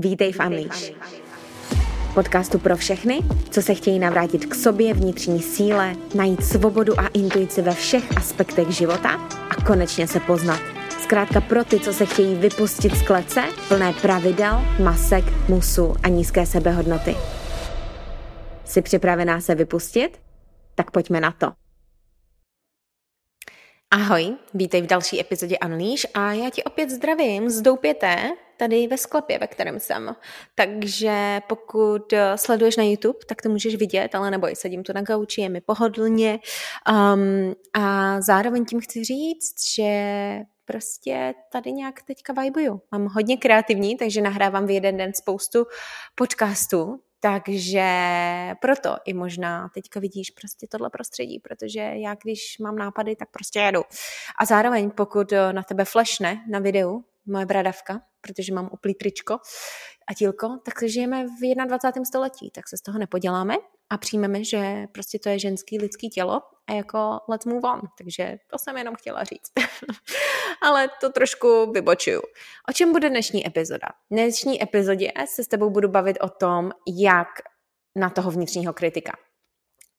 Vítej v Unleash. Podcastu pro všechny, co se chtějí navrátit k sobě, vnitřní síle, najít svobodu a intuici ve všech aspektech života a konečně se poznat. Zkrátka pro ty, co se chtějí vypustit z klece, plné pravidel, masek, musu a nízké sebehodnoty. Jsi připravená se vypustit? Tak pojďme na to. Ahoj, vítej v další epizodě Unleash a já ti opět zdravím z Doupěté, tady ve sklepě, ve kterém jsem. Takže pokud sleduješ na YouTube, tak to můžeš vidět, ale neboj, sedím tu na gauči, je mi pohodlně. Um, a zároveň tím chci říct, že prostě tady nějak teďka vibuju. Mám hodně kreativní, takže nahrávám v jeden den spoustu podcastů, takže proto i možná teďka vidíš prostě tohle prostředí, protože já když mám nápady, tak prostě jedu. A zároveň pokud na tebe flashne na videu moje bradavka, protože mám uplý tričko a tílko, tak žijeme v 21. století, tak se z toho nepoděláme a přijmeme, že prostě to je ženský lidský tělo a jako let's move on. Takže to jsem jenom chtěla říct. Ale to trošku vybočuju. O čem bude dnešní epizoda? V dnešní epizodě se s tebou budu bavit o tom, jak na toho vnitřního kritika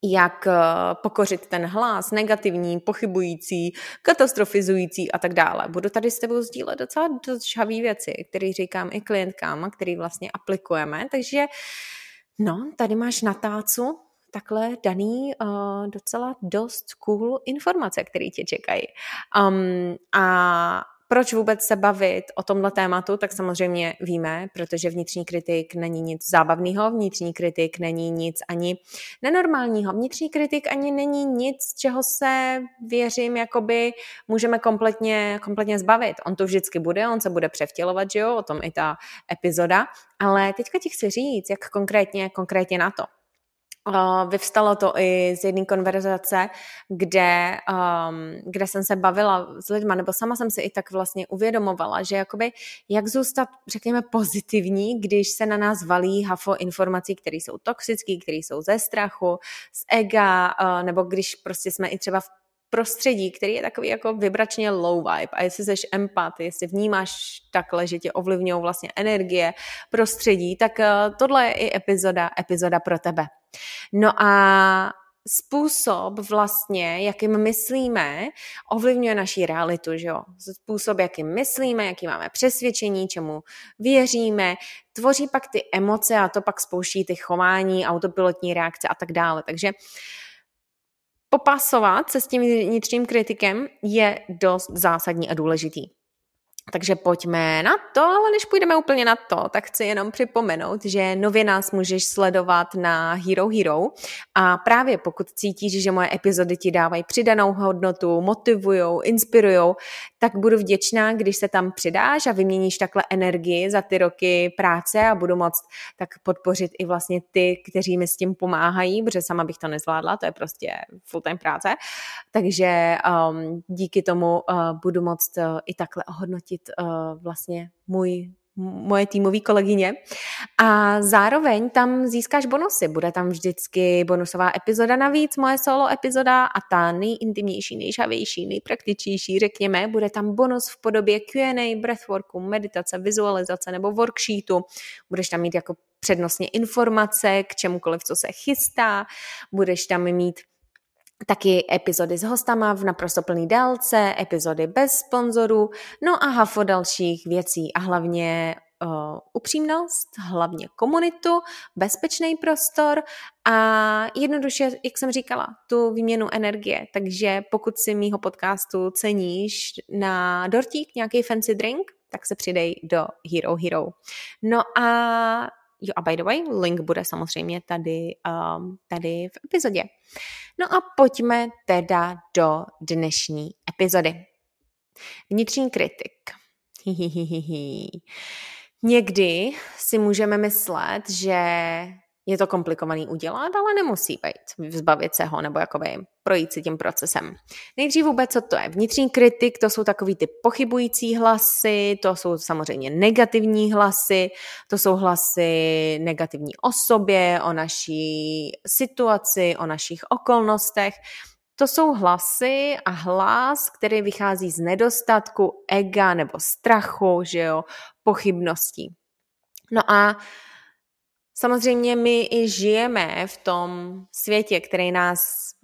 jak eh, pokořit ten hlas, negativní, pochybující, katastrofizující a tak dále. Budu tady s tebou sdílet docela dost žhavý věci, které říkám i klientkám a které vlastně aplikujeme. Takže no, tady máš na tácu takhle daný uh, docela dost cool informace, které tě čekají. Um, a proč vůbec se bavit o tomhle tématu, tak samozřejmě víme, protože vnitřní kritik není nic zábavného, vnitřní kritik není nic ani nenormálního, vnitřní kritik ani není nic, čeho se, věřím, jakoby můžeme kompletně, kompletně zbavit. On to vždycky bude, on se bude převtělovat, že jo, o tom i ta epizoda, ale teďka ti chci říct, jak konkrétně, konkrétně na to. Vyvstalo to i z jedné konverzace, kde, um, kde jsem se bavila s lidmi, nebo sama jsem si i tak vlastně uvědomovala, že jakoby jak zůstat, řekněme, pozitivní, když se na nás valí hafo informací, které jsou toxické, které jsou ze strachu, z ega, uh, nebo když prostě jsme i třeba v prostředí, který je takový jako vybračně low vibe a jestli jsi empat, jestli vnímáš takhle, že tě ovlivňují vlastně energie, prostředí, tak uh, tohle je i epizoda, epizoda pro tebe. No a způsob vlastně, jakým myslíme, ovlivňuje naši realitu, že jo? Způsob, jakým myslíme, jaký máme přesvědčení, čemu věříme, tvoří pak ty emoce a to pak spouští ty chování, autopilotní reakce a tak dále. Takže popasovat se s tím vnitřním kritikem je dost zásadní a důležitý. Takže pojďme na to, ale než půjdeme úplně na to, tak chci jenom připomenout, že nově nás můžeš sledovat na Hero Hero a právě pokud cítíš, že moje epizody ti dávají přidanou hodnotu, motivujou, inspirujou, tak budu vděčná, když se tam přidáš a vyměníš takhle energii za ty roky práce a budu moct tak podpořit i vlastně ty, kteří mi s tím pomáhají, protože sama bych to nezvládla, to je prostě full time práce. Takže um, díky tomu uh, budu moct uh, i takhle ohodnotit platit uh, vlastně můj moje týmové kolegyně. A zároveň tam získáš bonusy. Bude tam vždycky bonusová epizoda navíc, moje solo epizoda a ta nejintimnější, nejžavější, nejpraktičnější, řekněme, bude tam bonus v podobě Q&A, breathworku, meditace, vizualizace nebo worksheetu. Budeš tam mít jako přednostně informace k čemukoliv, co se chystá. Budeš tam mít taky epizody s hostama v naprosto plný délce, epizody bez sponzorů, no a hafo dalších věcí a hlavně uh, upřímnost, hlavně komunitu, bezpečný prostor a jednoduše, jak jsem říkala, tu výměnu energie. Takže pokud si mýho podcastu ceníš na dortík nějaký fancy drink, tak se přidej do Hero Hero. No a Jo a by the way, link bude samozřejmě tady, um, tady v epizodě. No a pojďme teda do dnešní epizody. Vnitřní kritik. Někdy si můžeme myslet, že je to komplikovaný udělat, ale nemusí být, zbavit se ho nebo jakoby projít si tím procesem. Nejdřív vůbec, co to je? Vnitřní kritik, to jsou takový ty pochybující hlasy, to jsou samozřejmě negativní hlasy, to jsou hlasy negativní o sobě, o naší situaci, o našich okolnostech. To jsou hlasy a hlas, který vychází z nedostatku ega nebo strachu, že jo, pochybností. No a samozřejmě my i žijeme v tom světě, který nás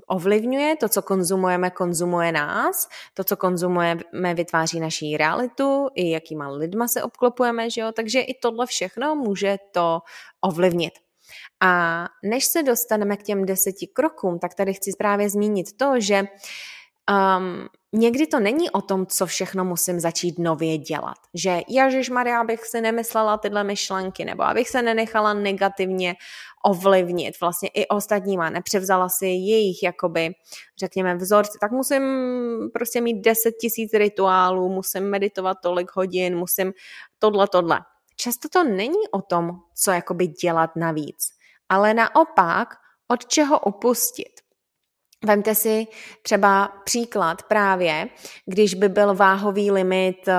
ovlivňuje, to, co konzumujeme, konzumuje nás, to, co konzumujeme, vytváří naší realitu, i jakýma lidma se obklopujeme, že jo? takže i tohle všechno může to ovlivnit. A než se dostaneme k těm deseti krokům, tak tady chci právě zmínit to, že um, někdy to není o tom, co všechno musím začít nově dělat. Že Ježíš Maria, abych si nemyslela tyhle myšlenky, nebo abych se nenechala negativně ovlivnit vlastně i ostatníma, nepřevzala si jejich, jakoby, řekněme, vzorce, tak musím prostě mít 10 tisíc rituálů, musím meditovat tolik hodin, musím tohle, tohle. Často to není o tom, co jakoby dělat navíc, ale naopak, od čeho upustit. Vemte si třeba příklad právě, když by byl váhový limit, eh,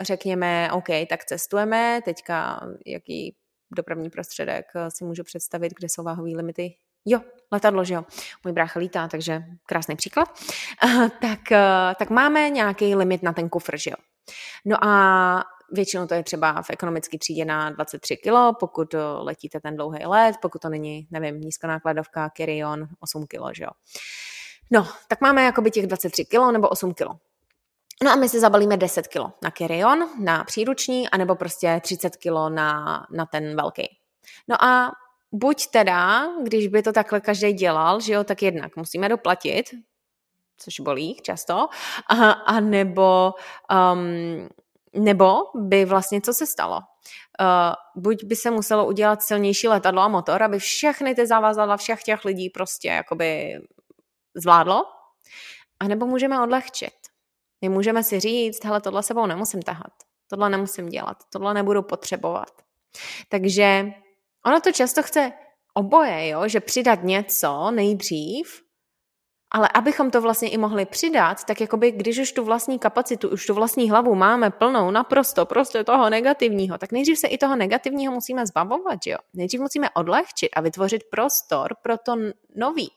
řekněme, OK, tak cestujeme, teďka jaký dopravní prostředek eh, si můžu představit, kde jsou váhové limity. Jo, letadlo, že jo. Můj brácha lítá, takže krásný příklad. tak, eh, tak máme nějaký limit na ten kufr, že jo. No a většinou to je třeba v ekonomické třídě na 23 kg, pokud letíte ten dlouhý let, pokud to není, nevím, nízkonákladovka, carry-on, 8 kg, že jo. No, tak máme jakoby těch 23 kg nebo 8 kg. No a my si zabalíme 10 kg na carry-on, na příruční, anebo prostě 30 kg na, na ten velký. No a buď teda, když by to takhle každý dělal, že jo, tak jednak musíme doplatit, což bolí často, a, a nebo, um, nebo by vlastně co se stalo? Uh, buď by se muselo udělat silnější letadlo a motor, aby všechny ty závazadla všech těch lidí prostě jakoby zvládlo, anebo můžeme odlehčit. My můžeme si říct, hele, tohle sebou nemusím tahat, tohle nemusím dělat, tohle nebudu potřebovat. Takže ono to často chce oboje, jo? že přidat něco nejdřív, ale abychom to vlastně i mohli přidat, tak jakoby když už tu vlastní kapacitu, už tu vlastní hlavu máme plnou naprosto prostě toho negativního, tak nejdřív se i toho negativního musíme zbavovat, jo? Nejdřív musíme odlehčit a vytvořit prostor pro to nový.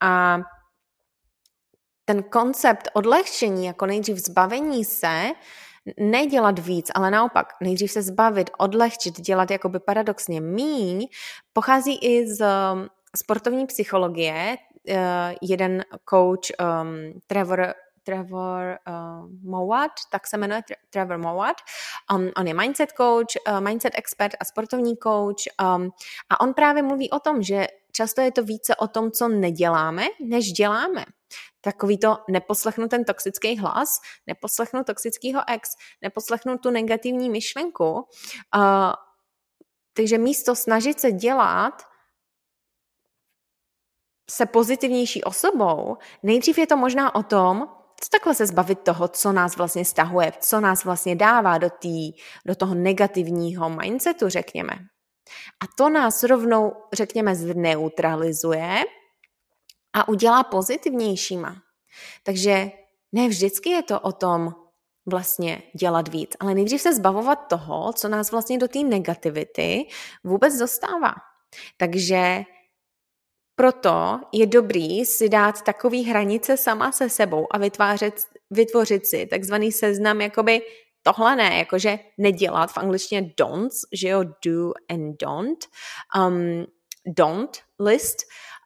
A ten koncept odlehčení, jako nejdřív zbavení se, nedělat víc, ale naopak nejdřív se zbavit, odlehčit, dělat jakoby paradoxně míň, pochází i z um, sportovní psychologie. Uh, jeden coach um, Trevor Trevor uh, Mowat, tak se jmenuje Trevor Mowat. Um, on je mindset coach, uh, mindset expert a sportovní coach um, a on právě mluví o tom, že často je to více o tom, co neděláme, než děláme. Takový to neposlechnu ten toxický hlas, neposlechnu toxického ex, neposlechnu tu negativní myšlenku. Uh, takže místo snažit se dělat se pozitivnější osobou, nejdřív je to možná o tom, co takhle se zbavit toho, co nás vlastně stahuje, co nás vlastně dává do, tý, do toho negativního mindsetu, řekněme. A to nás rovnou, řekněme, zneutralizuje a udělá pozitivnějšíma. Takže ne vždycky je to o tom vlastně dělat víc, ale nejdřív se zbavovat toho, co nás vlastně do té negativity vůbec dostává. Takže proto je dobrý si dát takový hranice sama se sebou a vytvářet, vytvořit si takzvaný seznam jakoby tohle ne, jakože nedělat v angličtině don'ts, že jo, do and don't, um, don't list,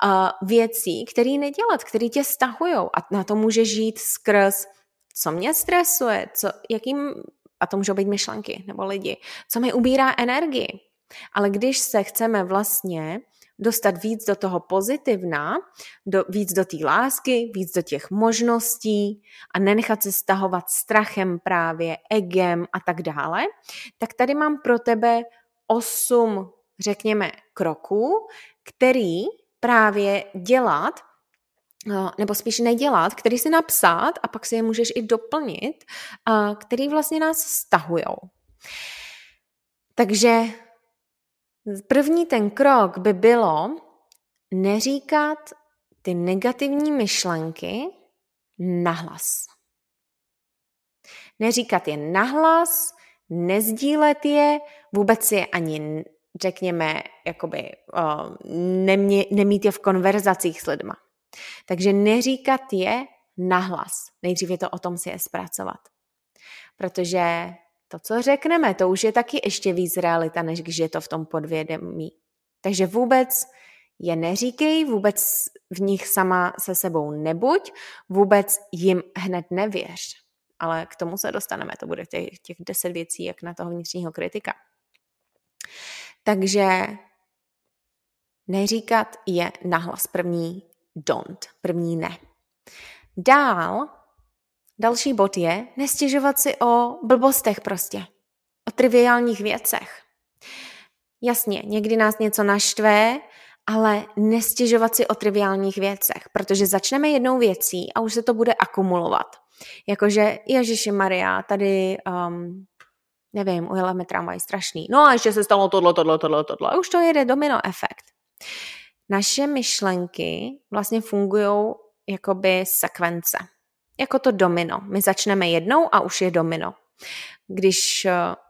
uh, věcí, které nedělat, které tě stahujou a na to může žít skrz co mě stresuje, co, jakým, a to můžou být myšlenky nebo lidi, co mi ubírá energii. Ale když se chceme vlastně dostat víc do toho pozitivna, do, víc do té lásky, víc do těch možností a nenechat se stahovat strachem právě, egem a tak dále, tak tady mám pro tebe osm, řekněme, kroků, který právě dělat eh, nebo spíš nedělat, který si napsat a pak si je můžeš i doplnit, který vlastně nás stahujou. Takže První ten krok by bylo neříkat ty negativní myšlenky nahlas. Neříkat je nahlas, nezdílet je, vůbec je ani, řekněme, jakoby, uh, nemě, nemít je v konverzacích s lidma. Takže neříkat je nahlas. Nejdřív je to o tom si je zpracovat. Protože to, co řekneme, to už je taky ještě víc realita, než když je to v tom podvědomí. Takže vůbec je neříkej, vůbec v nich sama se sebou nebuď, vůbec jim hned nevěř. Ale k tomu se dostaneme, to bude těch, těch deset věcí, jak na toho vnitřního kritika. Takže neříkat je nahlas první don't, první ne. Dál, další bod je nestěžovat si o blbostech prostě, o triviálních věcech. Jasně, někdy nás něco naštve, ale nestěžovat si o triviálních věcech, protože začneme jednou věcí a už se to bude akumulovat. Jakože, Ježiši Maria, tady, um, nevím, ujela tramvaj strašný. No a ještě se stalo tohle, tohle, tohle, tohle. Už to jede domino efekt. Naše myšlenky vlastně fungují jakoby sekvence. Jako to domino. My začneme jednou a už je domino. Když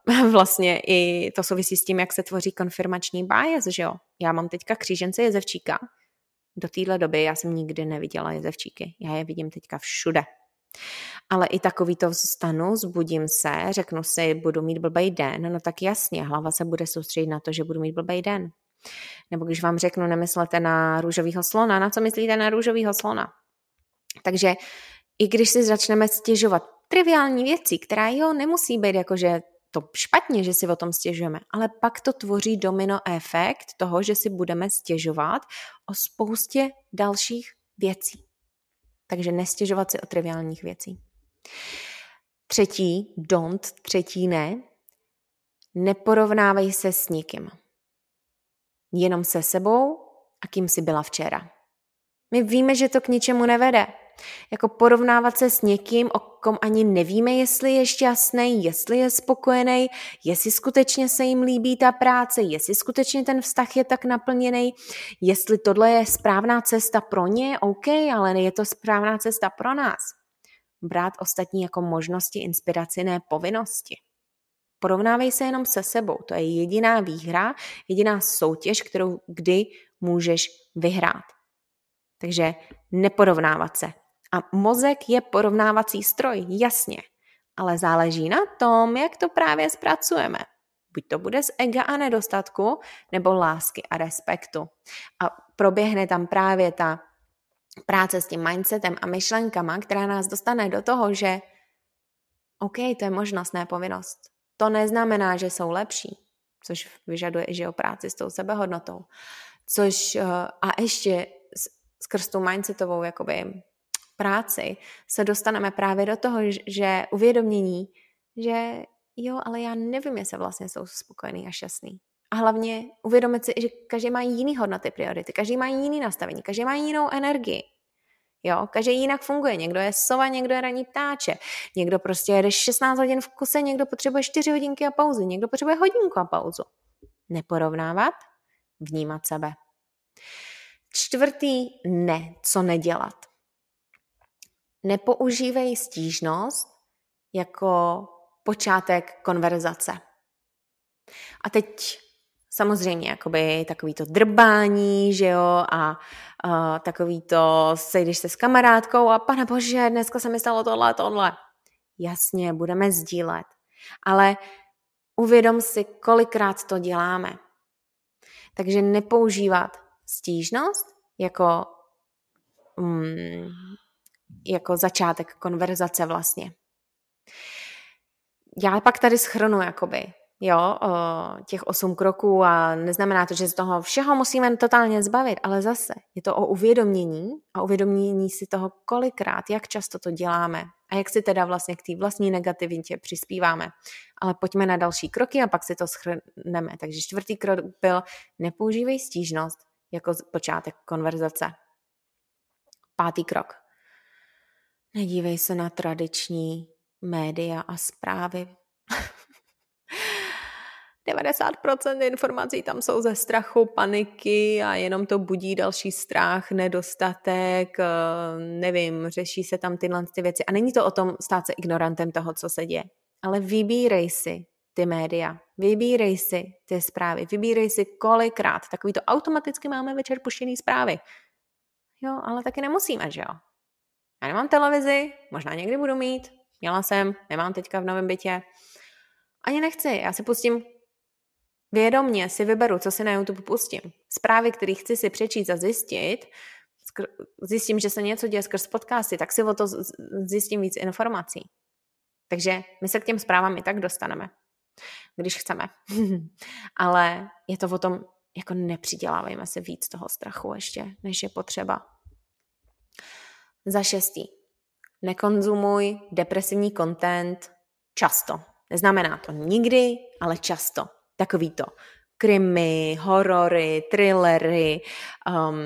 uh, vlastně i to souvisí s tím, jak se tvoří konfirmační bias, že jo. Já mám teďka křížence jezevčíka. Do téhle doby já jsem nikdy neviděla jezevčíky. Já je vidím teďka všude. Ale i takový to vstanu, zbudím se, řeknu si, budu mít blbej den, no tak jasně, hlava se bude soustředit na to, že budu mít blbej den. Nebo když vám řeknu, nemyslete na růžovýho slona, na co myslíte na růžovýho slona? Takže i když si začneme stěžovat triviální věci, která jo, nemusí být jakože to špatně, že si o tom stěžujeme, ale pak to tvoří domino efekt toho, že si budeme stěžovat o spoustě dalších věcí. Takže nestěžovat si o triviálních věcí. Třetí don't, třetí ne, neporovnávej se s nikým. Jenom se sebou a kým jsi byla včera. My víme, že to k ničemu nevede. Jako porovnávat se s někým, o kom ani nevíme, jestli je šťastný, jestli je spokojený, jestli skutečně se jim líbí ta práce, jestli skutečně ten vztah je tak naplněný, jestli tohle je správná cesta pro ně, OK, ale je to správná cesta pro nás. Brát ostatní jako možnosti, inspiraci, ne povinnosti. Porovnávej se jenom se sebou. To je jediná výhra, jediná soutěž, kterou kdy můžeš vyhrát. Takže neporovnávat se. A mozek je porovnávací stroj, jasně. Ale záleží na tom, jak to právě zpracujeme. Buď to bude z ega a nedostatku, nebo lásky a respektu. A proběhne tam právě ta práce s tím mindsetem a myšlenkama, která nás dostane do toho, že OK, to je možnost, ne povinnost. To neznamená, že jsou lepší, což vyžaduje, že o práci s tou sebehodnotou. Což eh, a ještě skrz tu mindsetovou jakoby práci se dostaneme právě do toho, že uvědomění, že jo, ale já nevím, jestli vlastně jsou spokojený a šťastný. A hlavně uvědomit si, že každý má jiný hodnoty, priority, každý má jiný nastavení, každý má jinou energii. Jo, každý jinak funguje. Někdo je sova, někdo je raní ptáče. Někdo prostě jede 16 hodin v kuse, někdo potřebuje 4 hodinky a pauzu, někdo potřebuje hodinku a pauzu. Neporovnávat, vnímat sebe. Čtvrtý ne, co nedělat. Nepoužívej stížnost jako počátek konverzace. A teď samozřejmě jakoby takový to drbání, že jo, a uh, takový to sejdeš se s kamarádkou a pane bože, dneska se mi stalo tohle, tohle. Jasně, budeme sdílet. Ale uvědom si, kolikrát to děláme. Takže nepoužívat stížnost jako, mm, jako začátek konverzace vlastně. Já pak tady schrnu jakoby, jo, těch osm kroků a neznamená to, že z toho všeho musíme totálně zbavit, ale zase je to o uvědomění a uvědomění si toho kolikrát, jak často to děláme a jak si teda vlastně k té vlastní negativitě přispíváme. Ale pojďme na další kroky a pak si to schrneme. Takže čtvrtý krok byl nepoužívej stížnost jako počátek konverzace. Pátý krok. Nedívej se na tradiční média a zprávy. 90% informací tam jsou ze strachu, paniky a jenom to budí další strach, nedostatek, eh, nevím, řeší se tam tyhle ty věci. A není to o tom stát se ignorantem toho, co se děje. Ale vybírej si ty média, vybírej si ty zprávy, vybírej si kolikrát. Takový to automaticky máme večer puštěný zprávy. Jo, ale taky nemusíme, že jo? Já nemám televizi, možná někdy budu mít, měla jsem, nemám teďka v novém bytě, Ani nechci, já si pustím vědomně, si vyberu, co si na YouTube pustím. Zprávy, které chci si přečíst a zjistit, zjistím, že se něco děje skrz podcasty, tak si o to zjistím víc informací. Takže my se k těm zprávám i tak dostaneme, když chceme. Ale je to o tom, jako nepřidělávejme si víc toho strachu ještě, než je potřeba. Za šestý. Nekonzumuj depresivní content často. Neznamená to nikdy, ale často. Takový to krimi, horory, thrillery, um,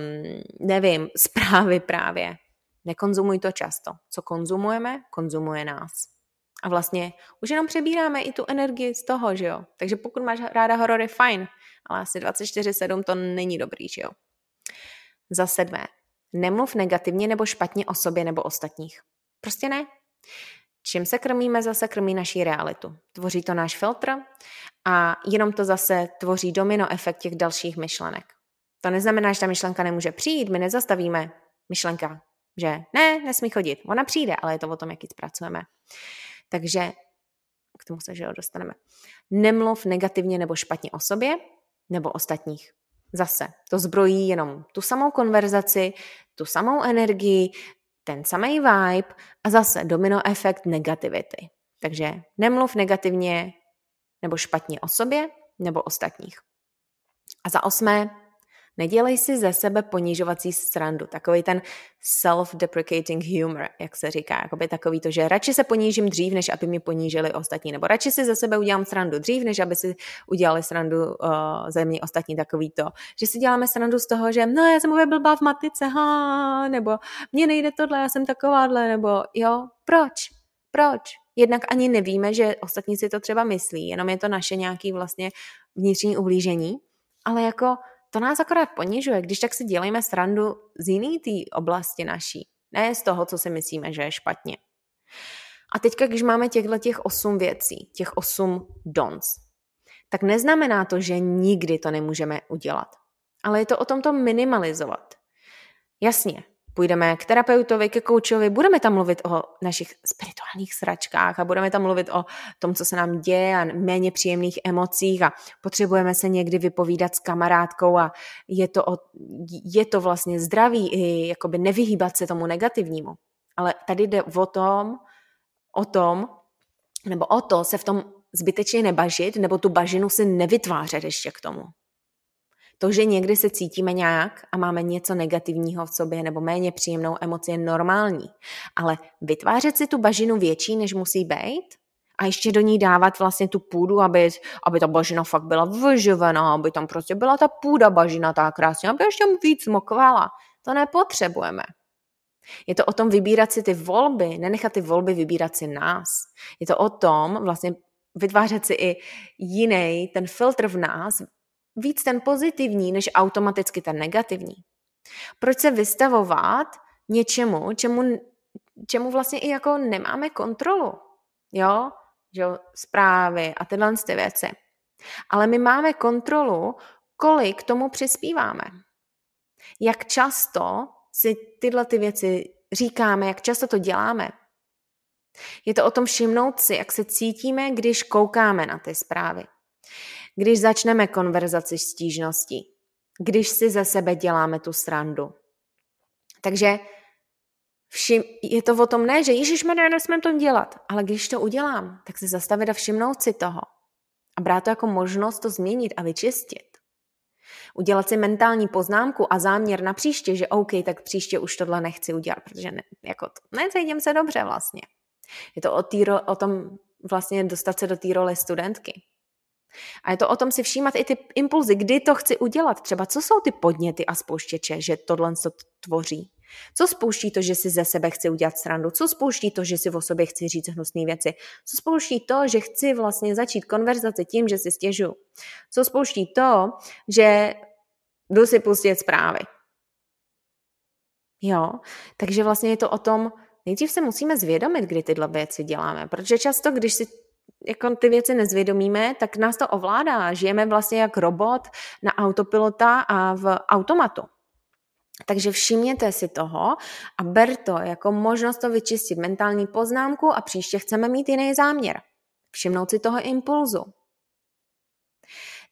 nevím, zprávy právě. Nekonzumuj to často. Co konzumujeme, konzumuje nás. A vlastně už jenom přebíráme i tu energii z toho, že jo. Takže pokud máš ráda horory, fajn, ale asi 24-7 to není dobrý, že jo. Za sedmé, nemluv negativně nebo špatně o sobě nebo ostatních. Prostě ne. Čím se krmíme, zase krmí naší realitu. Tvoří to náš filtr a jenom to zase tvoří domino efekt těch dalších myšlenek. To neznamená, že ta myšlenka nemůže přijít, my nezastavíme myšlenka, že ne, nesmí chodit. Ona přijde, ale je to o tom, jak ji zpracujeme. Takže k tomu se že dostaneme. Nemluv negativně nebo špatně o sobě nebo ostatních. Zase, to zbrojí jenom tu samou konverzaci, tu samou energii, ten samý vibe a zase domino efekt negativity. Takže nemluv negativně nebo špatně o sobě nebo ostatních. A za osmé, Nedělej si ze sebe ponižovací srandu, takový ten self-deprecating humor, jak se říká, jakoby takový to, že radši se ponížím dřív, než aby mě ponížili ostatní, nebo radši si ze sebe udělám srandu dřív, než aby si udělali srandu uh, ze mě ostatní, takový to, že si děláme srandu z toho, že no já jsem úplně blbá v matice, ha, nebo mně nejde tohle, já jsem takováhle, nebo jo, proč? Proč? Jednak ani nevíme, že ostatní si to třeba myslí, jenom je to naše nějaký vlastně vnitřní ublížení, ale jako to nás akorát ponižuje, když tak si dělejme srandu z jiný té oblasti naší, ne z toho, co si myslíme, že je špatně. A teďka, když máme těchto těch osm věcí, těch osm dons, tak neznamená to, že nikdy to nemůžeme udělat. Ale je to o tom to minimalizovat. Jasně, půjdeme k terapeutovi, ke koučovi, budeme tam mluvit o našich spirituálních sračkách a budeme tam mluvit o tom, co se nám děje a méně příjemných emocích a potřebujeme se někdy vypovídat s kamarádkou a je to, o, je to vlastně zdraví i jakoby nevyhýbat se tomu negativnímu. Ale tady jde o tom, o tom, nebo o to se v tom zbytečně nebažit, nebo tu bažinu si nevytvářet ještě k tomu. To, že někdy se cítíme nějak a máme něco negativního v sobě nebo méně příjemnou emoci je normální. Ale vytvářet si tu bažinu větší, než musí být, a ještě do ní dávat vlastně tu půdu, aby, aby ta bažina fakt byla vyživená, aby tam prostě byla ta půda bažina tá krásně, aby ještě víc mokvala. To nepotřebujeme. Je to o tom vybírat si ty volby, nenechat ty volby vybírat si nás. Je to o tom vlastně vytvářet si i jiný, ten filtr v nás, víc ten pozitivní, než automaticky ten negativní. Proč se vystavovat něčemu, čemu, čemu vlastně i jako nemáme kontrolu, jo? Že zprávy a tyhle ty věci. Ale my máme kontrolu, kolik tomu přispíváme. Jak často si tyhle ty věci říkáme, jak často to děláme. Je to o tom všimnout si, jak se cítíme, když koukáme na ty zprávy. Když začneme konverzaci stížností, když si ze sebe děláme tu srandu. Takže všim, je to o tom ne, že Ježíš mě nesmím to dělat, ale když to udělám, tak se zastavit a všimnout si toho a brát to jako možnost to změnit a vyčistit. Udělat si mentální poznámku a záměr na příště, že OK, tak příště už tohle nechci udělat, protože ne, jako to, necítím se dobře vlastně. Je to o, tý, o tom vlastně dostat se do té role studentky. A je to o tom si všímat i ty impulzy, kdy to chci udělat. Třeba co jsou ty podněty a spouštěče, že tohle to tvoří. Co spouští to, že si ze sebe chci udělat srandu? Co spouští to, že si o sobě chci říct hnusné věci? Co spouští to, že chci vlastně začít konverzaci tím, že si stěžu? Co spouští to, že jdu si pustit zprávy? Jo, takže vlastně je to o tom, nejdřív se musíme zvědomit, kdy tyhle věci děláme, protože často, když si jako ty věci nezvědomíme, tak nás to ovládá. Žijeme vlastně jak robot na autopilota a v automatu. Takže všimněte si toho a ber to jako možnost to vyčistit, mentální poznámku a příště chceme mít jiný záměr. Všimnout si toho impulzu.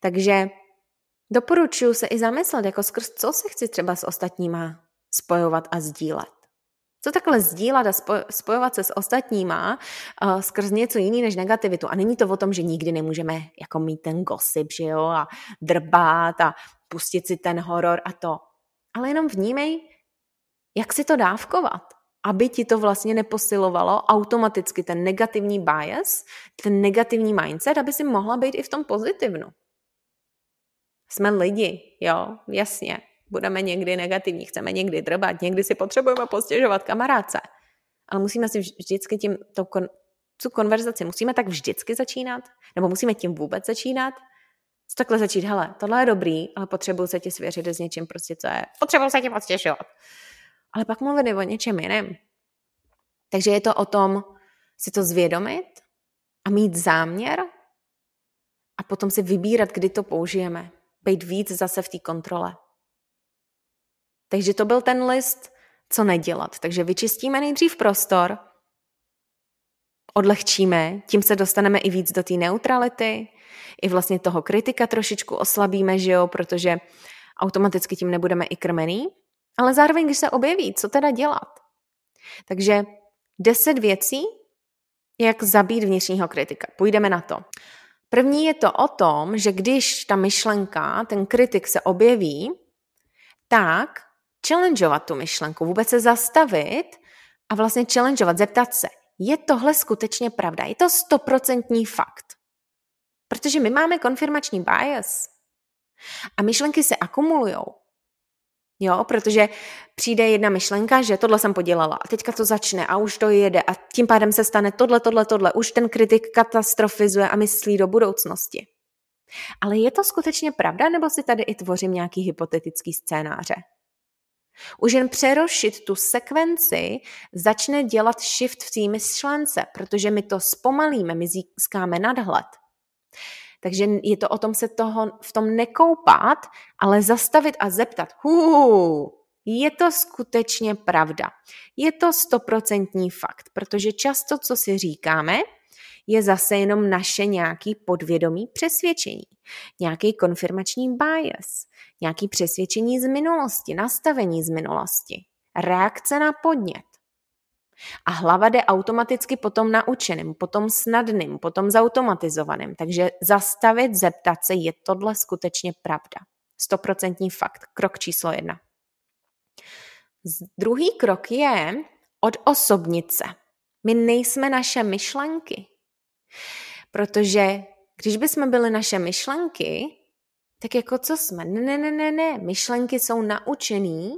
Takže doporučuji se i zamyslet, jako skrz co se chci třeba s ostatníma spojovat a sdílet. Co takhle sdílet a spojovat se s ostatníma uh, skrz něco jiný než negativitu. A není to o tom, že nikdy nemůžeme jako mít ten gossip, že jo, a drbát a pustit si ten horor a to. Ale jenom vnímej, jak si to dávkovat, aby ti to vlastně neposilovalo automaticky ten negativní bias, ten negativní mindset, aby si mohla být i v tom pozitivnu. Jsme lidi, jo, jasně. Budeme někdy negativní, chceme někdy drbat, někdy si potřebujeme postěžovat kamarádce. Ale musíme si vždycky tím, to tu konverzaci, musíme tak vždycky začínat? Nebo musíme tím vůbec začínat? Co takhle začít, hele, tohle je dobrý, ale potřebuji se ti svěřit s něčím prostě, co je, potřebuji se ti postěžovat. Ale pak mluvit o něčem jiném. Takže je to o tom si to zvědomit a mít záměr a potom si vybírat, kdy to použijeme. Být víc zase v té kontrole. Takže to byl ten list, co nedělat. Takže vyčistíme nejdřív prostor, odlehčíme, tím se dostaneme i víc do té neutrality, i vlastně toho kritika trošičku oslabíme, že jo, protože automaticky tím nebudeme i krmený, ale zároveň, když se objeví, co teda dělat. Takže deset věcí, jak zabít vnitřního kritika. Půjdeme na to. První je to o tom, že když ta myšlenka, ten kritik se objeví, tak challengeovat tu myšlenku, vůbec se zastavit a vlastně challengeovat, zeptat se, je tohle skutečně pravda? Je to stoprocentní fakt? Protože my máme konfirmační bias a myšlenky se akumulují. Jo, protože přijde jedna myšlenka, že tohle jsem podělala a teďka to začne a už to jede a tím pádem se stane tohle, tohle, tohle. Už ten kritik katastrofizuje a myslí do budoucnosti. Ale je to skutečně pravda, nebo si tady i tvořím nějaký hypotetický scénáře? Už jen přerošit tu sekvenci začne dělat shift v té myšlence, protože my to zpomalíme, my získáme nadhled. Takže je to o tom se toho v tom nekoupat, ale zastavit a zeptat, hů, je to skutečně pravda. Je to stoprocentní fakt, protože často, co si říkáme, je zase jenom naše nějaký podvědomí přesvědčení, nějaký konfirmační bias, nějaký přesvědčení z minulosti, nastavení z minulosti, reakce na podnět. A hlava jde automaticky potom naučeným, potom snadným, potom zautomatizovaným. Takže zastavit, zeptat se, je tohle skutečně pravda. Stoprocentní fakt. Krok číslo jedna. Druhý krok je odosobnit se. My nejsme naše myšlenky. Protože když bychom byli naše myšlenky, tak jako co jsme? Ne, ne, ne, ne, ne. Myšlenky jsou naučený,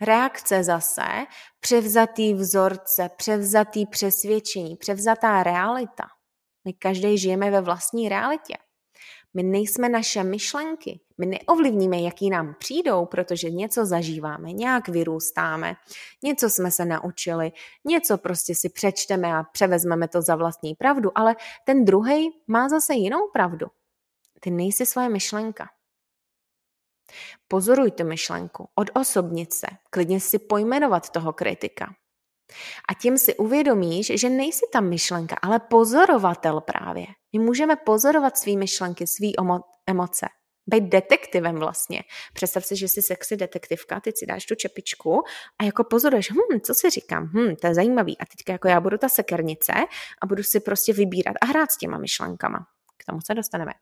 reakce zase, převzatý vzorce, převzatý přesvědčení, převzatá realita. My každý žijeme ve vlastní realitě. My nejsme naše myšlenky. My neovlivníme, jaký nám přijdou, protože něco zažíváme, nějak vyrůstáme, něco jsme se naučili, něco prostě si přečteme a převezmeme to za vlastní pravdu, ale ten druhý má zase jinou pravdu. Ty nejsi svoje myšlenka. Pozoruj tu myšlenku, odosobnit se, klidně si pojmenovat toho kritika. A tím si uvědomíš, že nejsi tam myšlenka, ale pozorovatel právě. My můžeme pozorovat svý myšlenky, svý emoce. Být detektivem vlastně. Představ si, že jsi sexy detektivka, ty si dáš tu čepičku a jako pozoruješ, hm, co si říkám, hm, to je zajímavý. A teďka jako já budu ta sekernice a budu si prostě vybírat a hrát s těma myšlenkama. K tomu se dostaneme.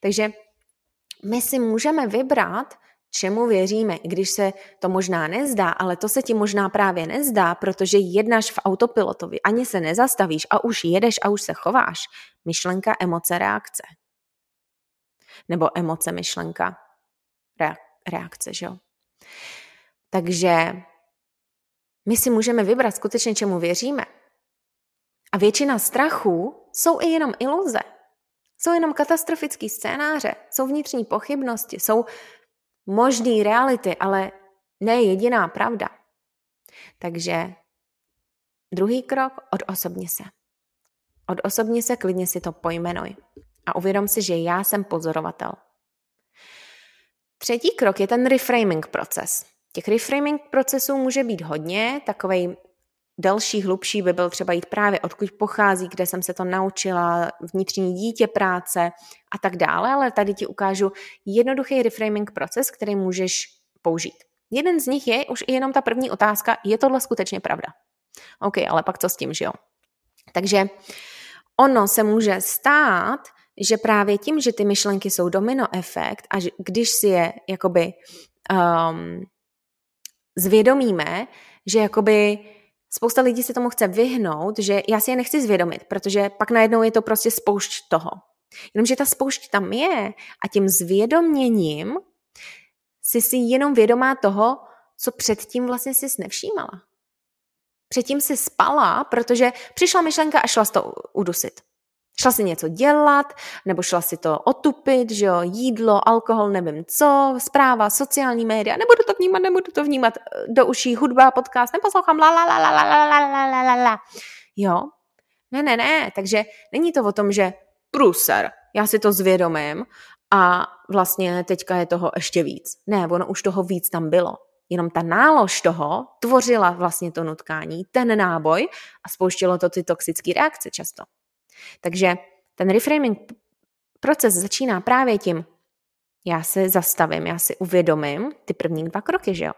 Takže my si můžeme vybrat, čemu věříme, i když se to možná nezdá, ale to se ti možná právě nezdá, protože jednáš v autopilotovi, ani se nezastavíš a už jedeš a už se chováš. Myšlenka, emoce, reakce. Nebo emoce, myšlenka, reakce, že jo? Takže my si můžeme vybrat skutečně, čemu věříme. A většina strachů jsou i jenom iluze. Jsou jenom katastrofické scénáře, jsou vnitřní pochybnosti, jsou možný reality, ale ne jediná pravda. Takže druhý krok, odosobni se. Odosobni se, klidně si to pojmenuj. A uvědom si, že já jsem pozorovatel. Třetí krok je ten reframing proces. Těch reframing procesů může být hodně, takovej další, hlubší by byl třeba jít právě odkud pochází, kde jsem se to naučila, vnitřní dítě práce a tak dále, ale tady ti ukážu jednoduchý reframing proces, který můžeš použít. Jeden z nich je už i jenom ta první otázka, je tohle skutečně pravda? OK, ale pak co s tím, že jo? Takže ono se může stát, že právě tím, že ty myšlenky jsou domino efekt a že když si je jakoby um, zvědomíme, že jakoby spousta lidí se tomu chce vyhnout, že já si je nechci zvědomit, protože pak najednou je to prostě spoušť toho. Jenomže ta spoušť tam je a tím zvědoměním si si jenom vědomá toho, co předtím vlastně si nevšímala. Předtím si spala, protože přišla myšlenka a šla to udusit. Šla si něco dělat, nebo šla si to otupit, že jo, jídlo, alkohol, nevím co, zpráva, sociální média, nebudu to vnímat, nebudu to vnímat do uší, hudba, podcast, neposlouchám, la la la la la la la la la la. Jo? Ne, ne, ne, takže není to o tom, že pruser, já si to zvědomím a vlastně teďka je toho ještě víc. Ne, ono už toho víc tam bylo. Jenom ta nálož toho tvořila vlastně to nutkání, ten náboj a spouštilo to ty toxické reakce často. Takže ten reframing proces začíná právě tím, já se zastavím, já si uvědomím ty první dva kroky, že jo?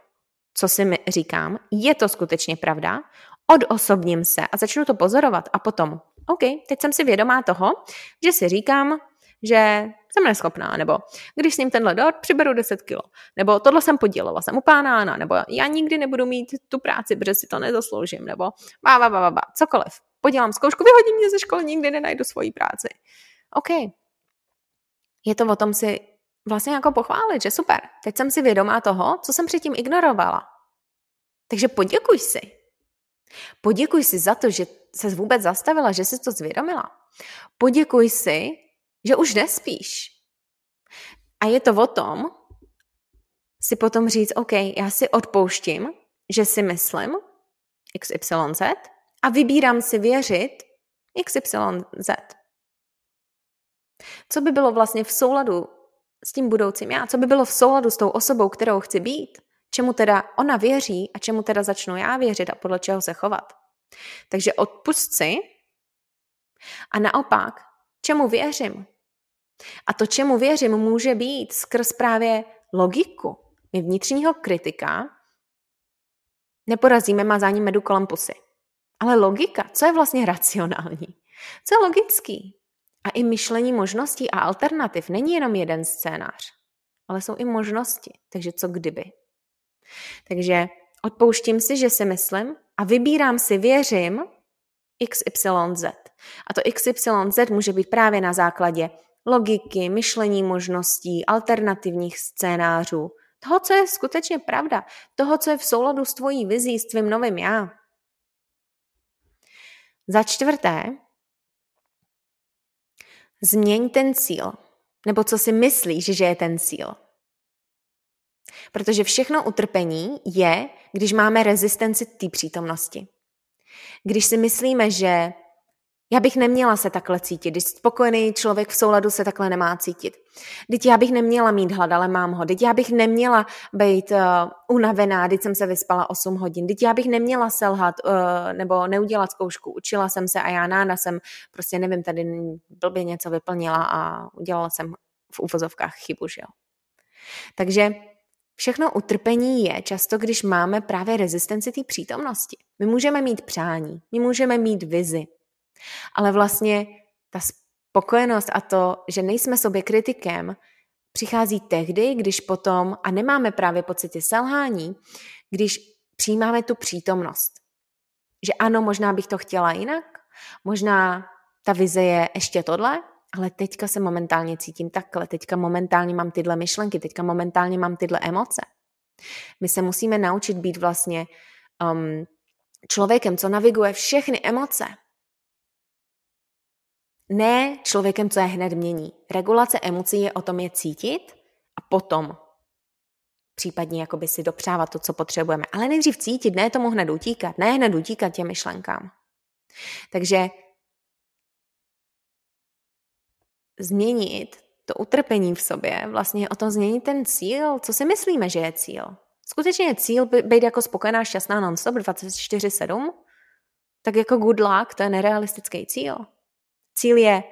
Co si mi říkám, je to skutečně pravda, odosobním se a začnu to pozorovat a potom, OK, teď jsem si vědomá toho, že si říkám, že jsem neschopná, nebo když s ním tenhle dort, přiberu 10 kilo, nebo tohle jsem podělala, jsem upánána, nebo já nikdy nebudu mít tu práci, protože si to nezasloužím, nebo bá, bá, bá, bá, cokoliv podělám zkoušku, vyhodí mě ze školy, nikdy nenajdu svoji práci. OK. Je to o tom si vlastně jako pochválit, že super. Teď jsem si vědomá toho, co jsem předtím ignorovala. Takže poděkuj si. Poděkuj si za to, že se vůbec zastavila, že jsi to zvědomila. Poděkuj si, že už nespíš. A je to o tom, si potom říct, OK, já si odpouštím, že si myslím XYZ, a vybírám si věřit XYZ. Co by bylo vlastně v souladu s tím budoucím já? Co by bylo v souladu s tou osobou, kterou chci být? Čemu teda ona věří a čemu teda začnu já věřit a podle čeho se chovat? Takže odpust si a naopak, čemu věřím? A to, čemu věřím, může být skrz právě logiku. My vnitřního kritika neporazíme mazáním medu kolem pusy. Ale logika, co je vlastně racionální? Co je logický? A i myšlení možností a alternativ není jenom jeden scénář, ale jsou i možnosti. Takže co kdyby? Takže odpouštím si, že si myslím a vybírám si, věřím, XYZ. A to XYZ může být právě na základě logiky, myšlení možností, alternativních scénářů, toho, co je skutečně pravda, toho, co je v souladu s tvojí vizí, s tvým novým já. Za čtvrté, změň ten cíl. Nebo co si myslíš, že je ten cíl. Protože všechno utrpení je, když máme rezistenci té přítomnosti. Když si myslíme, že já bych neměla se takhle cítit, když spokojený člověk v souladu se takhle nemá cítit. Teď já bych neměla mít hlad, ale mám ho. Teď já bych neměla být uh, unavená, teď jsem se vyspala 8 hodin. Teď já bych neměla selhat uh, nebo neudělat zkoušku. Učila jsem se a já nána jsem prostě nevím, tady blbě něco vyplnila a udělala jsem v uvozovkách chybu, že jo. Takže Všechno utrpení je často, když máme právě rezistenci té přítomnosti. My můžeme mít přání, my můžeme mít vizi, ale vlastně ta spokojenost a to, že nejsme sobě kritikem, přichází tehdy, když potom, a nemáme právě pocity selhání, když přijímáme tu přítomnost. Že ano, možná bych to chtěla jinak, možná ta vize je ještě tohle, ale teďka se momentálně cítím takhle, teďka momentálně mám tyhle myšlenky, teďka momentálně mám tyhle emoce. My se musíme naučit být vlastně um, člověkem, co naviguje všechny emoce, ne člověkem, co je hned mění. Regulace emocí je o tom je cítit a potom případně jakoby si dopřávat to, co potřebujeme. Ale nejdřív cítit, ne tomu hned utíkat, ne hned utíkat těm myšlenkám. Takže změnit to utrpení v sobě, vlastně o tom změnit ten cíl, co si myslíme, že je cíl. Skutečně je cíl být jako spokojená, šťastná non-stop 24-7? tak jako good luck, to je nerealistický cíl. Cíl je,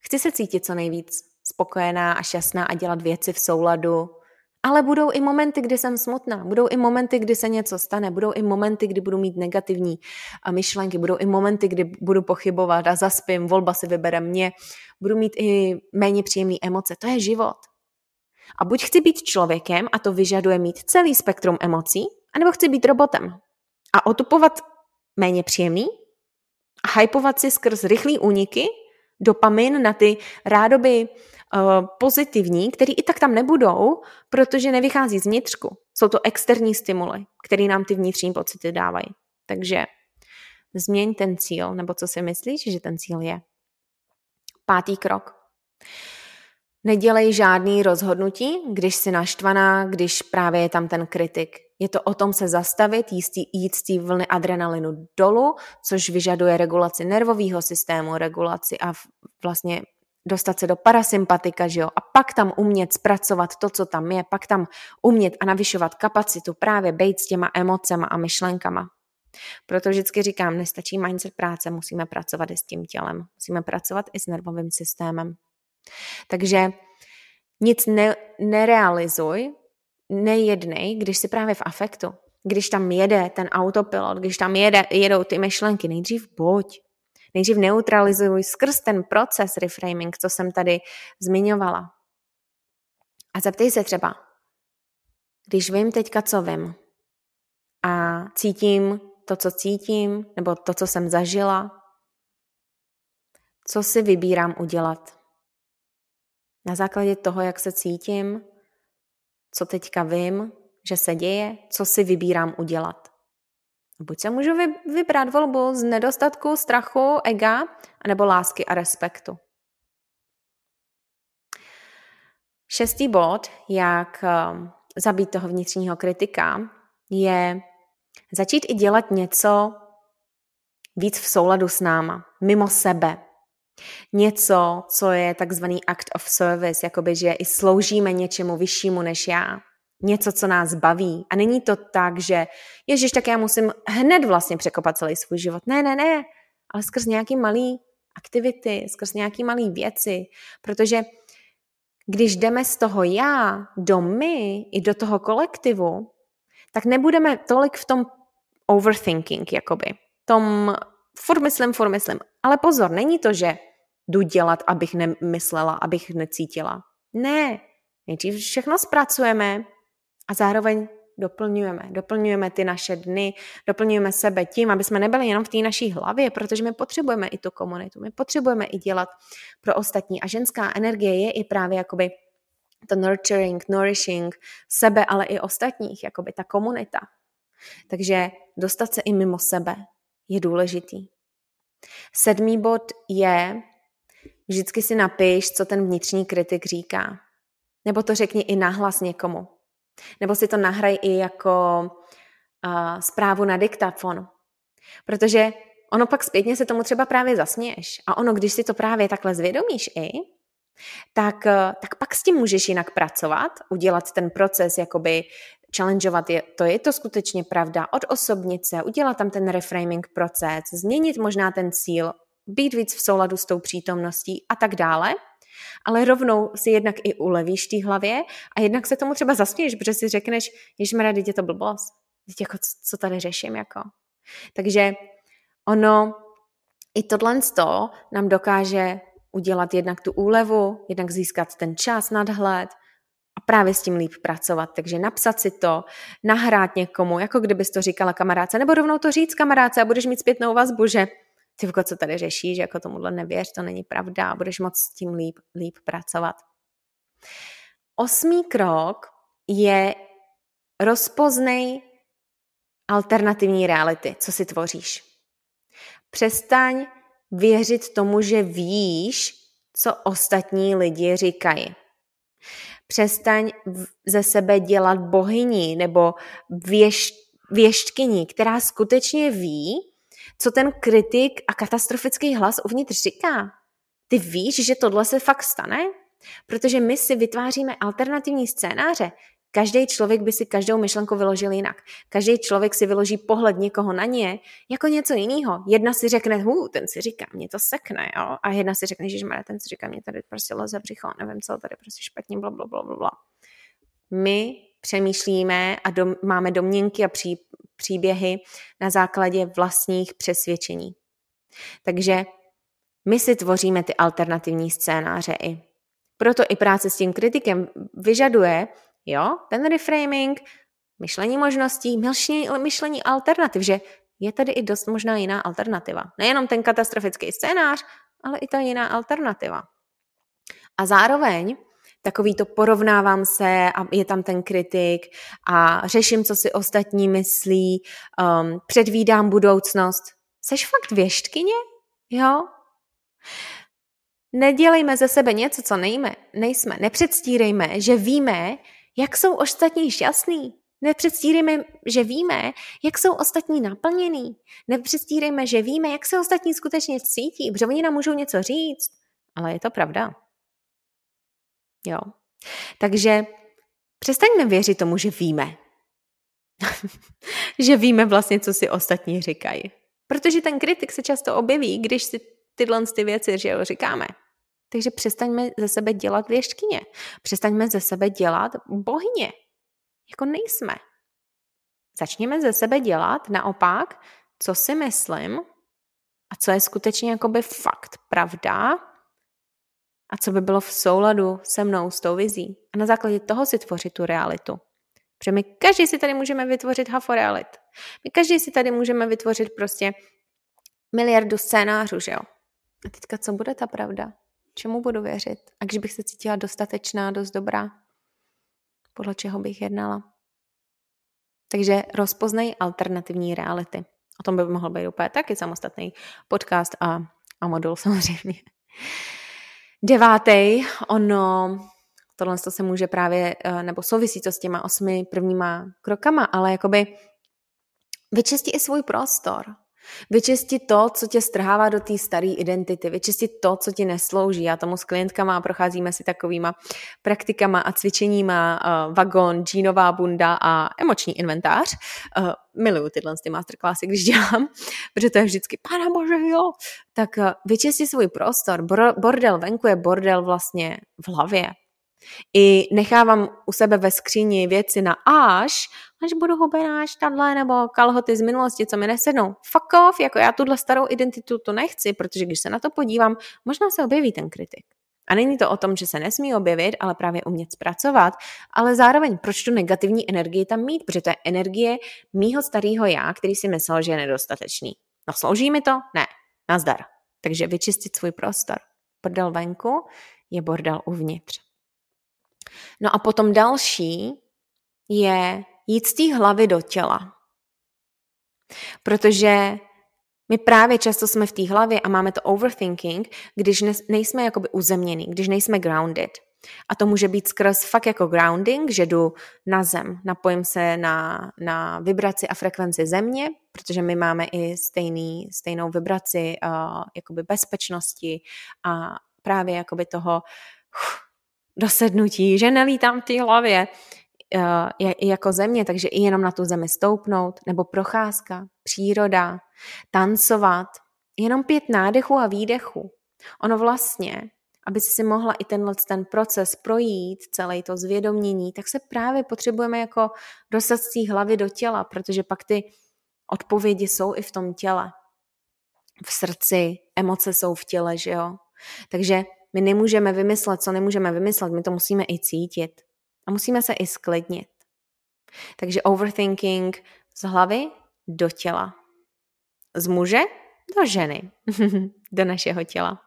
chci se cítit co nejvíc spokojená a šťastná a dělat věci v souladu, ale budou i momenty, kdy jsem smutná, budou i momenty, kdy se něco stane, budou i momenty, kdy budu mít negativní myšlenky, budou i momenty, kdy budu pochybovat a zaspím, volba si vybere mě, budu mít i méně příjemné emoce. To je život. A buď chci být člověkem a to vyžaduje mít celý spektrum emocí, anebo chci být robotem a otupovat méně příjemný a hypovat si skrz rychlý úniky dopamin na ty rádoby uh, pozitivní, který i tak tam nebudou, protože nevychází z vnitřku. Jsou to externí stimuly, které nám ty vnitřní pocity dávají. Takže změň ten cíl, nebo co si myslíš, že ten cíl je. Pátý krok. Nedělej žádný rozhodnutí, když jsi naštvaná, když právě je tam ten kritik. Je to o tom se zastavit, jíst, jít z té vlny adrenalinu dolů, což vyžaduje regulaci nervového systému, regulaci a vlastně dostat se do parasympatika, že jo, a pak tam umět zpracovat to, co tam je, pak tam umět a navyšovat kapacitu, právě být s těma emocema a myšlenkama. Proto vždycky říkám, nestačí mindset práce, musíme pracovat i s tím tělem, musíme pracovat i s nervovým systémem. Takže nic ne, nerealizuj, nejednej, když jsi právě v afektu, když tam jede ten autopilot, když tam jede, jedou ty myšlenky, nejdřív buď. Nejdřív neutralizuj skrz ten proces reframing, co jsem tady zmiňovala. A zeptej se třeba, když vím teďka, co vím a cítím to, co cítím, nebo to, co jsem zažila, co si vybírám udělat. Na základě toho, jak se cítím, co teďka vím, že se děje, co si vybírám udělat. Buď se můžu vybrat volbu z nedostatku, strachu, ega, nebo lásky a respektu. Šestý bod, jak um, zabít toho vnitřního kritika, je začít i dělat něco víc v souladu s náma, mimo sebe, Něco, co je takzvaný act of service, jakoby, že i sloužíme něčemu vyššímu než já. Něco, co nás baví. A není to tak, že ježiš, tak já musím hned vlastně překopat celý svůj život. Ne, ne, ne, ale skrz nějaký malý aktivity, skrz nějaký malý věci, protože když jdeme z toho já do my i do toho kolektivu, tak nebudeme tolik v tom overthinking, jakoby. Tom furt myslím, furt myslím. Ale pozor, není to, že jdu dělat, abych nemyslela, abych necítila. Ne, nejdřív všechno zpracujeme a zároveň doplňujeme. Doplňujeme ty naše dny, doplňujeme sebe tím, aby jsme nebyli jenom v té naší hlavě, protože my potřebujeme i tu komunitu, my potřebujeme i dělat pro ostatní. A ženská energie je i právě jakoby to nurturing, nourishing sebe, ale i ostatních, jakoby ta komunita. Takže dostat se i mimo sebe je důležitý. Sedmý bod je, vždycky si napiš, co ten vnitřní kritik říká. Nebo to řekni i nahlas někomu. Nebo si to nahraj i jako uh, zprávu na diktafon. Protože ono pak zpětně se tomu třeba právě zasměješ. A ono, když si to právě takhle zvědomíš i, tak, tak pak s tím můžeš jinak pracovat, udělat ten proces jakoby challengeovat je, to je to skutečně pravda, odosobnit se, udělat tam ten reframing proces, změnit možná ten cíl, být víc v souladu s tou přítomností a tak dále, ale rovnou si jednak i ulevíš té hlavě a jednak se tomu třeba zasměješ, protože si řekneš, ježmera, teď je to blbost, teď jako co tady řeším, jako. Takže ono, i tohle nám dokáže udělat jednak tu úlevu, jednak získat ten čas, nadhled, a právě s tím líp pracovat. Takže napsat si to, nahrát někomu, jako kdybys to říkala kamarádce, nebo rovnou to říct kamarádce a budeš mít zpětnou vazbu, že ty co tady řešíš, jako tomuhle nevěř, to není pravda a budeš moc s tím líp, líp pracovat. Osmý krok je rozpoznej alternativní reality, co si tvoříš. Přestaň věřit tomu, že víš, co ostatní lidi říkají. Přestaň ze sebe dělat bohyni nebo věšt, věštkyni, která skutečně ví, co ten kritik a katastrofický hlas uvnitř říká. Ty víš, že tohle se fakt stane? Protože my si vytváříme alternativní scénáře, Každý člověk by si každou myšlenku vyložil jinak. Každý člověk si vyloží pohled někoho na ně jako něco jiného. Jedna si řekne, hu, ten si říká, mě to sekne, jo? A jedna si řekne, že ten si říká, mě tady prostě leze břicho, nevím co, tady prostě špatně, bla, bla, bla, bla. My přemýšlíme a dom, máme domněnky a pří, příběhy na základě vlastních přesvědčení. Takže my si tvoříme ty alternativní scénáře i. Proto i práce s tím kritikem vyžaduje, jo, ten reframing, myšlení možností, myšlení, alternativ, že je tady i dost možná jiná alternativa. Nejenom ten katastrofický scénář, ale i ta jiná alternativa. A zároveň takový to porovnávám se a je tam ten kritik a řeším, co si ostatní myslí, um, předvídám budoucnost. Seš fakt věštkyně? Jo? Nedělejme ze sebe něco, co nejme, nejsme. Nepředstírejme, že víme, jak jsou ostatní šťastní. Nepředstírejme, že víme, jak jsou ostatní naplněný. Nepředstírejme, že víme, jak se ostatní skutečně cítí, protože oni nám můžou něco říct, ale je to pravda. Jo. Takže přestaňme věřit tomu, že víme. že víme vlastně, co si ostatní říkají. Protože ten kritik se často objeví, když si tyhle ty věci že jo, říkáme. Takže přestaňme ze sebe dělat věštkyně. Přestaňme ze sebe dělat bohyně. Jako nejsme. Začněme ze sebe dělat naopak, co si myslím a co je skutečně jakoby fakt pravda a co by bylo v souladu se mnou, s tou vizí. A na základě toho si tvořit tu realitu. Protože my každý si tady můžeme vytvořit haforealit. My každý si tady můžeme vytvořit prostě miliardu scénářů, že jo? A teďka co bude ta pravda? Čemu budu věřit? A když bych se cítila dostatečná, dost dobrá, podle čeho bych jednala? Takže rozpoznej alternativní reality. O tom by mohl být úplně taky samostatný podcast a, a modul samozřejmě. Devátý, ono, tohle se může právě, eh, nebo souvisí to s těma osmi prvníma krokama, ale jakoby vyčistí i svůj prostor. Vyčistit to, co tě strhává do té staré identity, vyčistit to, co ti neslouží. Já tomu s klientkama procházíme si takovýma praktikama a cvičeníma uh, vagon, džínová bunda a emoční inventář. Uh, miluju tyhle ty masterclassy, když dělám, protože to je vždycky, pana bože, jo. Tak uh, vyčistit svůj prostor. Bordel venku je bordel vlastně v hlavě. I nechávám u sebe ve skříni věci na až, až budu hubená štadle nebo kalhoty z minulosti, co mi nesednou. Fuck off, jako já tuhle starou identitu to nechci, protože když se na to podívám, možná se objeví ten kritik. A není to o tom, že se nesmí objevit, ale právě umět zpracovat, ale zároveň proč tu negativní energii tam mít, protože to je energie mýho starého já, který si myslel, že je nedostatečný. No slouží mi to? Ne. Nazdar. Takže vyčistit svůj prostor. Bordel venku je bordel uvnitř. No a potom další je jít z té hlavy do těla. Protože my právě často jsme v té hlavě a máme to overthinking, když nejsme jakoby uzemněný, když nejsme grounded. A to může být skrz fakt jako grounding, že jdu na zem, napojím se na, na vibraci a frekvenci země, protože my máme i stejný, stejnou vibraci uh, jakoby bezpečnosti a právě jakoby toho uh, dosednutí, že nelítám v té hlavě uh, jako země, takže i jenom na tu zemi stoupnout, nebo procházka, příroda, tancovat, jenom pět nádechů a výdechů. Ono vlastně, aby si mohla i tenhle ten proces projít, celé to zvědomění, tak se právě potřebujeme jako dostat z té hlavy do těla, protože pak ty odpovědi jsou i v tom těle. V srdci, emoce jsou v těle, že jo? Takže my nemůžeme vymyslet, co nemůžeme vymyslet, my to musíme i cítit. A musíme se i sklidnit. Takže overthinking z hlavy do těla. Z muže do ženy, do našeho těla.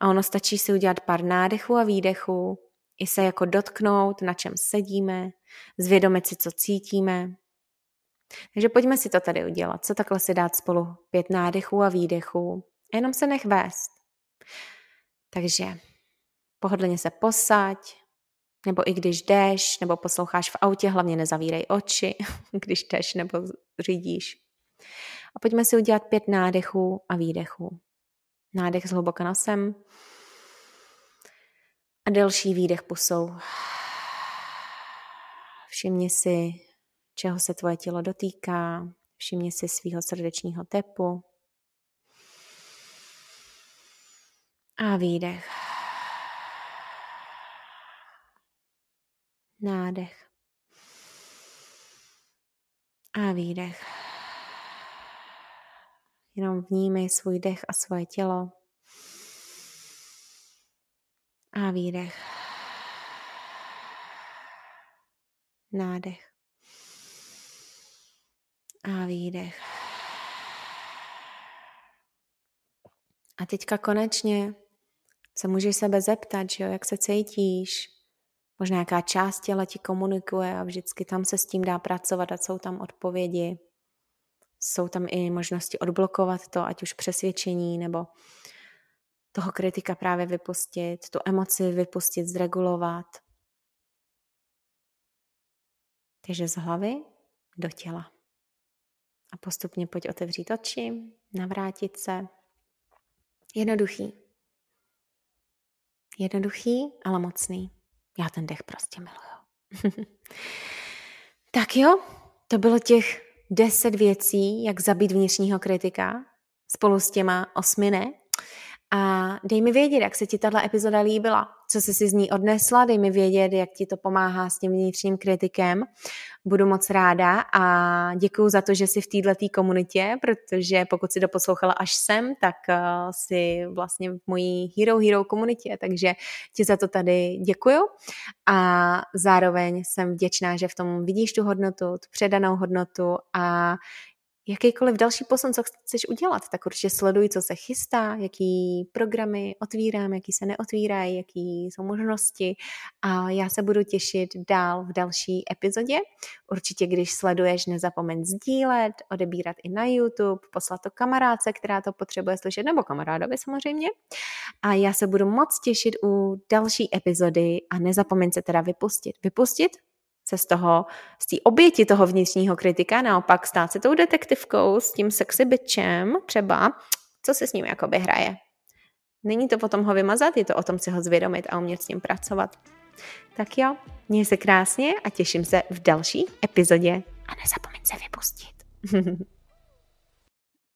A ono stačí si udělat pár nádechů a výdechů, i se jako dotknout, na čem sedíme, zvědomit si, co cítíme. Takže pojďme si to tady udělat. Co takhle si dát spolu pět nádechů a výdechů. Jenom se nech vést. Takže pohodlně se posaď, nebo i když jdeš, nebo posloucháš v autě, hlavně nezavírej oči, když jdeš nebo řídíš. A pojďme si udělat pět nádechů a výdechů. Nádech zhluboka nosem a delší výdech pusou. Všimni si, čeho se tvoje tělo dotýká. Všimni si svého srdečního tepu. A výdech. Nádech. A výdech. Jenom vnímej svůj dech a svoje tělo. A výdech. Nádech. A výdech. A teďka konečně se můžeš sebe zeptat, že jo, jak se cítíš, možná jaká část těla ti komunikuje a vždycky tam se s tím dá pracovat a jsou tam odpovědi. Jsou tam i možnosti odblokovat to, ať už přesvědčení nebo toho kritika právě vypustit, tu emoci vypustit, zregulovat. Takže z hlavy do těla. A postupně pojď otevřít oči, navrátit se. Jednoduchý. Jednoduchý, ale mocný. Já ten dech prostě miluju. tak jo, to bylo těch deset věcí, jak zabít vnitřního kritika spolu s těma osmi ne. A dej mi vědět, jak se ti tato epizoda líbila, co jsi si z ní odnesla, dej mi vědět, jak ti to pomáhá s tím vnitřním kritikem. Budu moc ráda a děkuji za to, že jsi v této komunitě, protože pokud si doposlouchala až sem, tak uh, jsi vlastně v mojí Hero Hero komunitě, takže ti za to tady děkuju a zároveň jsem vděčná, že v tom vidíš tu hodnotu, tu předanou hodnotu a jakýkoliv další posun, co chceš udělat, tak určitě sleduj, co se chystá, jaký programy otvírám, jaký se neotvírají, jaký jsou možnosti a já se budu těšit dál v další epizodě. Určitě, když sleduješ, nezapomeň sdílet, odebírat i na YouTube, poslat to kamarádce, která to potřebuje slyšet, nebo kamarádovi samozřejmě. A já se budu moc těšit u další epizody a nezapomeň se teda vypustit. Vypustit se z toho, z té oběti toho vnitřního kritika, naopak stát se tou detektivkou, s tím sexy bitchem třeba, co se s ním jakoby hraje. Není to potom ho vymazat, je to o tom si ho zvědomit a umět s ním pracovat. Tak jo, měj se krásně a těším se v další epizodě. A nezapomeň se vypustit.